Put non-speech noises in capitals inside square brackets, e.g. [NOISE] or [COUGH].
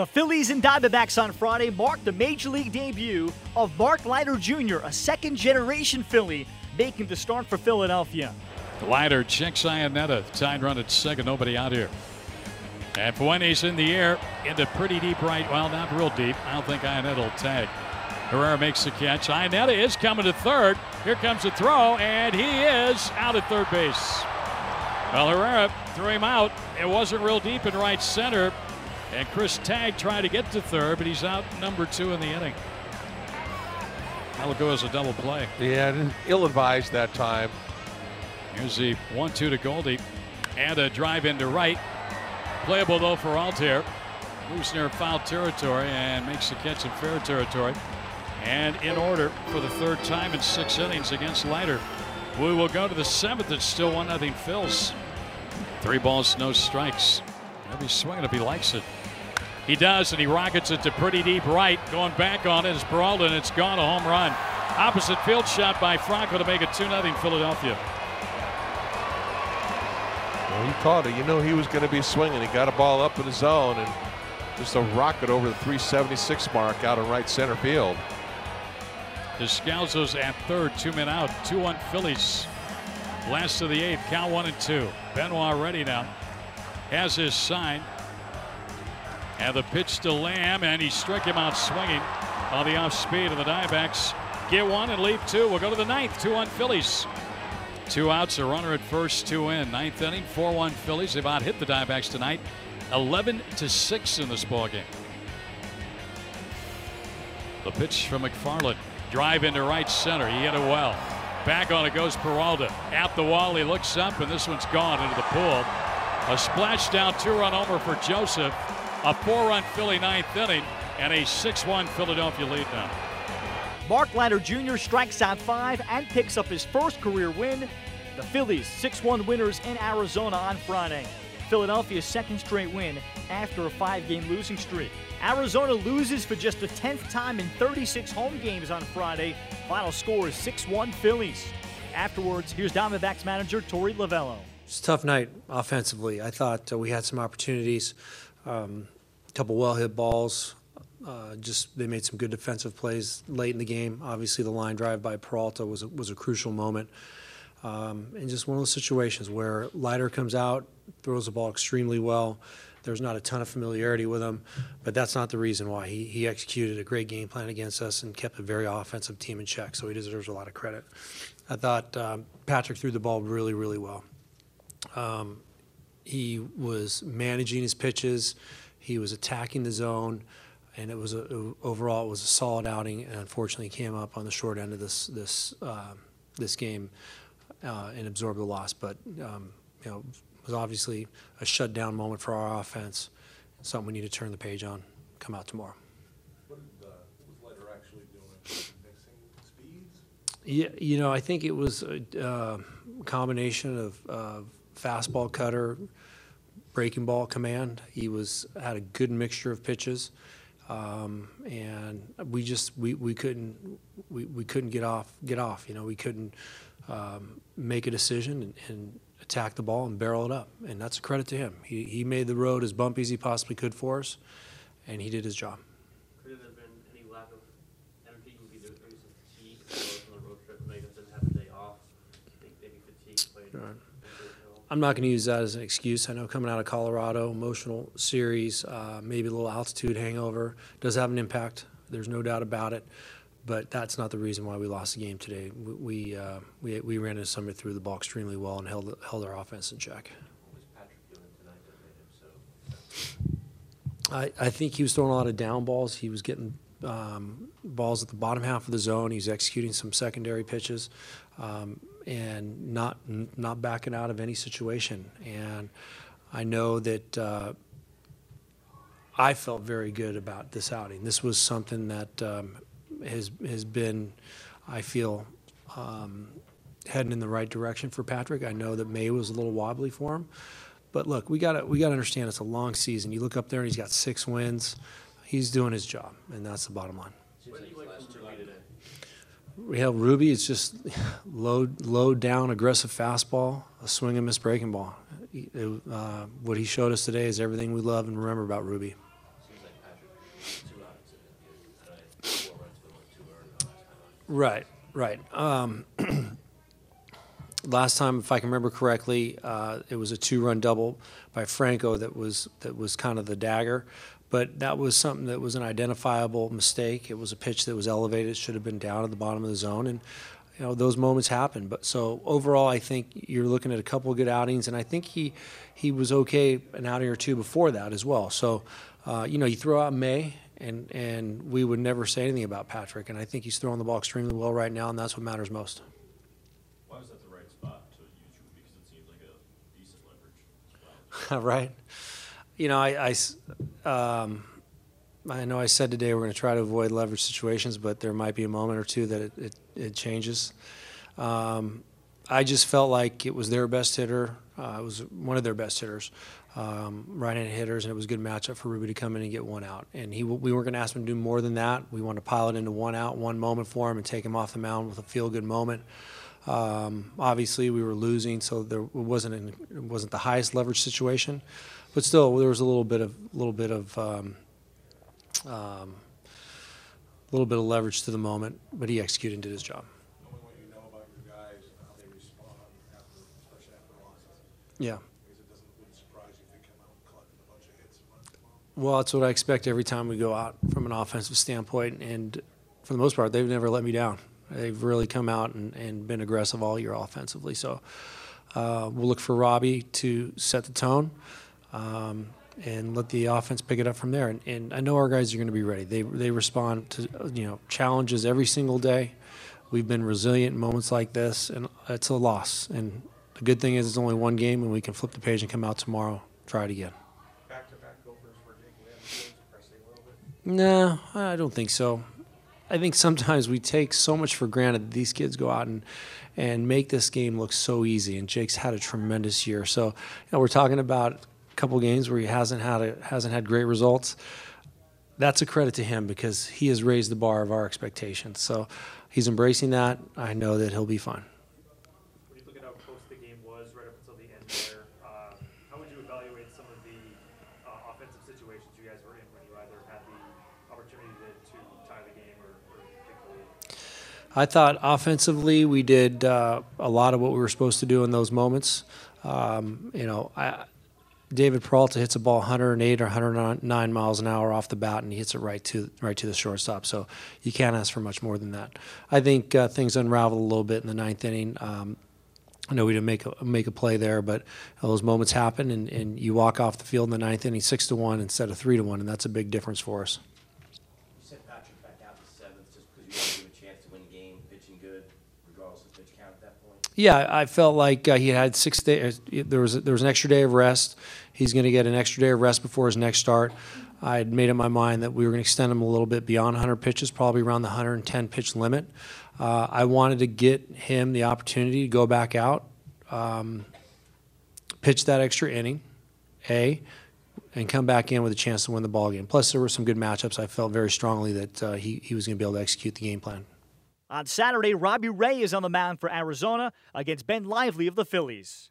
The Phillies and Diamondbacks on Friday marked the major league debut of Mark Leiter Jr., a second generation Philly, making the start for Philadelphia. Leiter checks Iannetta. Tied run at second. Nobody out here. And Fuentes in the air into pretty deep right. Well, not real deep. I don't think Iannetta will tag. Herrera makes the catch. Iannetta is coming to third. Here comes the throw, and he is out at third base. Well, Herrera threw him out. It wasn't real deep in right center. And Chris Tagg tried to get to third, but he's out number two in the inning. That'll go as a double play. Yeah, ill advised that time. Here's the one two to Goldie. And a drive into right. Playable though for Altherr. Moves near foul territory and makes the catch in fair territory. And in order for the third time in six innings against Leiter. We will go to the seventh. It's still 1 0 Phils. Three balls, no strikes. He'll be swinging if he likes it. He does, and he rockets it to pretty deep right. Going back on it is Peralta, and it's gone a home run. Opposite field shot by Franco to make it 2 0 Philadelphia. Well, he caught it. You know he was going to be swinging. He got a ball up in the zone and just a rocket over the 376 mark out in right center field. Descalso's at third, two men out, 2 1 Phillies. Last of the eighth, count one and two. Benoit ready now. Has his sign. And the pitch to Lamb, and he struck him out swinging on the off speed. of the Diamondbacks get one and leave two. We'll go to the ninth, 2 1 Phillies. Two outs, a runner at first, two in. Ninth inning, 4 1 Phillies. They've out hit the Diamondbacks tonight, 11 to 6 in this ball game. The pitch from McFarland. Drive into right center. He hit it well. Back on it goes Peralta. At the wall, he looks up, and this one's gone into the pool. A splashdown two-run homer for Joseph. A four-run Philly ninth inning, and a 6-1 Philadelphia lead now. Mark Leiter Jr. strikes out five and picks up his first career win. The Phillies 6-1 winners in Arizona on Friday. Philadelphia's second straight win after a five-game losing streak. Arizona loses for just the 10th time in 36 home games on Friday. Final score is 6-1 Phillies. Afterwards, here's Diamondbacks manager Torey Lovullo. It's a tough night offensively. I thought uh, we had some opportunities, um, a couple well-hit balls. Uh, just they made some good defensive plays late in the game. Obviously, the line drive by Peralta was a, was a crucial moment. Um, and just one of those situations where Leiter comes out, throws the ball extremely well. There's not a ton of familiarity with him, but that's not the reason why. He, he executed a great game plan against us and kept a very offensive team in check, so he deserves a lot of credit. I thought um, Patrick threw the ball really, really well. Um, he was managing his pitches, he was attacking the zone, and it was a, overall it was a solid outing. And unfortunately, he came up on the short end of this this uh, this game uh, and absorbed the loss. But um, you know, was obviously a shutdown moment for our offense. Something we need to turn the page on. Come out tomorrow. What, uh, was Leiter actually doing? Mixing speeds? Yeah, you know, I think it was a uh, combination of uh, fastball cutter, breaking ball command. He was had a good mixture of pitches, um, and we just we, we couldn't we, we couldn't get off get off. You know, we couldn't um, make a decision and, and attack the ball and barrel it up. And that's a credit to him. He, he made the road as bumpy as he possibly could for us, and he did his job. Could there have been any lack of energy, maybe there was some fatigue on the road trip, maybe didn't have a day off, maybe fatigue played. Right. I'm not going to use that as an excuse. I know coming out of Colorado, emotional series, uh, maybe a little altitude hangover does have an impact. There's no doubt about it but that's not the reason why we lost the game today. We we uh, we, we, ran into somebody threw the ball extremely well and held held our offense in check. I, I think he was throwing a lot of down balls. He was getting um, balls at the bottom half of the zone. He's executing some secondary pitches, um, and not not backing out of any situation. And I know that uh, I felt very good about this outing. This was something that um, has has been, I feel, um, heading in the right direction for Patrick. I know that May was a little wobbly for him, but look, we got we got to understand it's a long season. You look up there and he's got six wins. He's doing his job, and that's the bottom line. We have Rubby is just [LAUGHS] low, low down, aggressive fastball, a swing and miss breaking ball. It, uh, what he showed us today is everything we love and remember about Rubby. Right, right. Um, [CLEARS THROAT] last time, if I can remember correctly, uh, it was a two-run double by Franco that was that was kind of the dagger but that was something that was an identifiable mistake. It was a pitch that was elevated, should have been down at the bottom of the zone, and you know those moments happen. But so overall, I think you're looking at a couple of good outings, and I think he he was okay an outing or two before that as well. So uh, you know you throw out May. And, and we would never say anything about Patrick, and I think he's throwing the ball extremely well right now, and that's what matters most. Why was that the right spot to use you? Because it seems like a decent leverage [LAUGHS] right? You know, I, I um, I know I said today we're going to try to avoid leverage situations, but there might be a moment or two that it, it, it changes. Um, I just felt like it was their best hitter. Uh, it was one of their best hitters, um, right-handed hitters, and it was a good matchup for Rubby to come in and get one out. And he, we weren't going to ask him to do more than that. We wanted to pile it into one out, one moment for him, and take him off the mound with a feel-good moment. Um, obviously, we were losing, so there wasn't an, it wasn't the highest leverage situation, but still, there was a little bit of little bit of um, um, little bit of leverage to the moment. But he executed and did his job. knowing what you know about your guys and how they respond after, especially after losses. Yeah. Because it doesn't, wouldn't surprise you if they come out collecting a bunch of hits and run tomorrow. Well, that's what I expect every time we go out from an offensive standpoint, and for the most part, they've never let me down. They've really come out and, and been aggressive all year offensively. So uh, we'll look for Robbie to set the tone um, and let the offense pick it up from there. And, and I know our guys are going to be ready. They they respond to you know challenges every single day. We've been resilient in moments like this, and it's a loss. And the good thing is it's only one game, and we can flip the page and come out tomorrow, try it again. Back-to-back gophers for Jake Lynn, is depressing a little bit. No, I don't think so. I think sometimes we take so much for granted that these kids go out and and make this game look so easy. And Jake's had a tremendous year. So, you know, we're talking about couple games where he hasn't had a, hasn't had great results. That's a credit to him because he has raised the bar of our expectations. So, he's embracing that. I know that he'll be fine. When you look at how close the game was right up until the end there, uh, how would you evaluate some of the uh, offensive situations you guys were in when you either had the opportunity to, to tie the game or, or the lead? I thought offensively we did uh, a lot of what we were supposed to do in those moments. Um, you know, I, David Peralta hits a ball 108 or 109 miles an hour off the bat, and he hits it right to right to the shortstop. So you can't ask for much more than that. I think uh, things unraveled a little bit in the ninth inning. Um, I know we didn't make a, make a play there, but those moments happen, and, and you walk off the field in the ninth inning six to one instead of three to one, and that's a big difference for us. You sent Patrick back out to seventh just because you wanted to give him a chance to win the game, pitching good, regardless of pitch count at that point. Yeah, I felt like uh, he had six days. There was there was an extra day of rest. He's going to get an extra day of rest before his next start. I had made up my mind that we were going to extend him a little bit beyond 100 pitches, probably around the 110 pitch limit. Uh, I wanted to get him the opportunity to go back out, um, pitch that extra inning, a, and come back in with a chance to win the ball game. Plus, there were some good matchups. I felt very strongly that uh, he he was going to be able to execute the game plan. On Saturday, Robbie Ray is on the mound for Arizona against Ben Lively of the Phillies.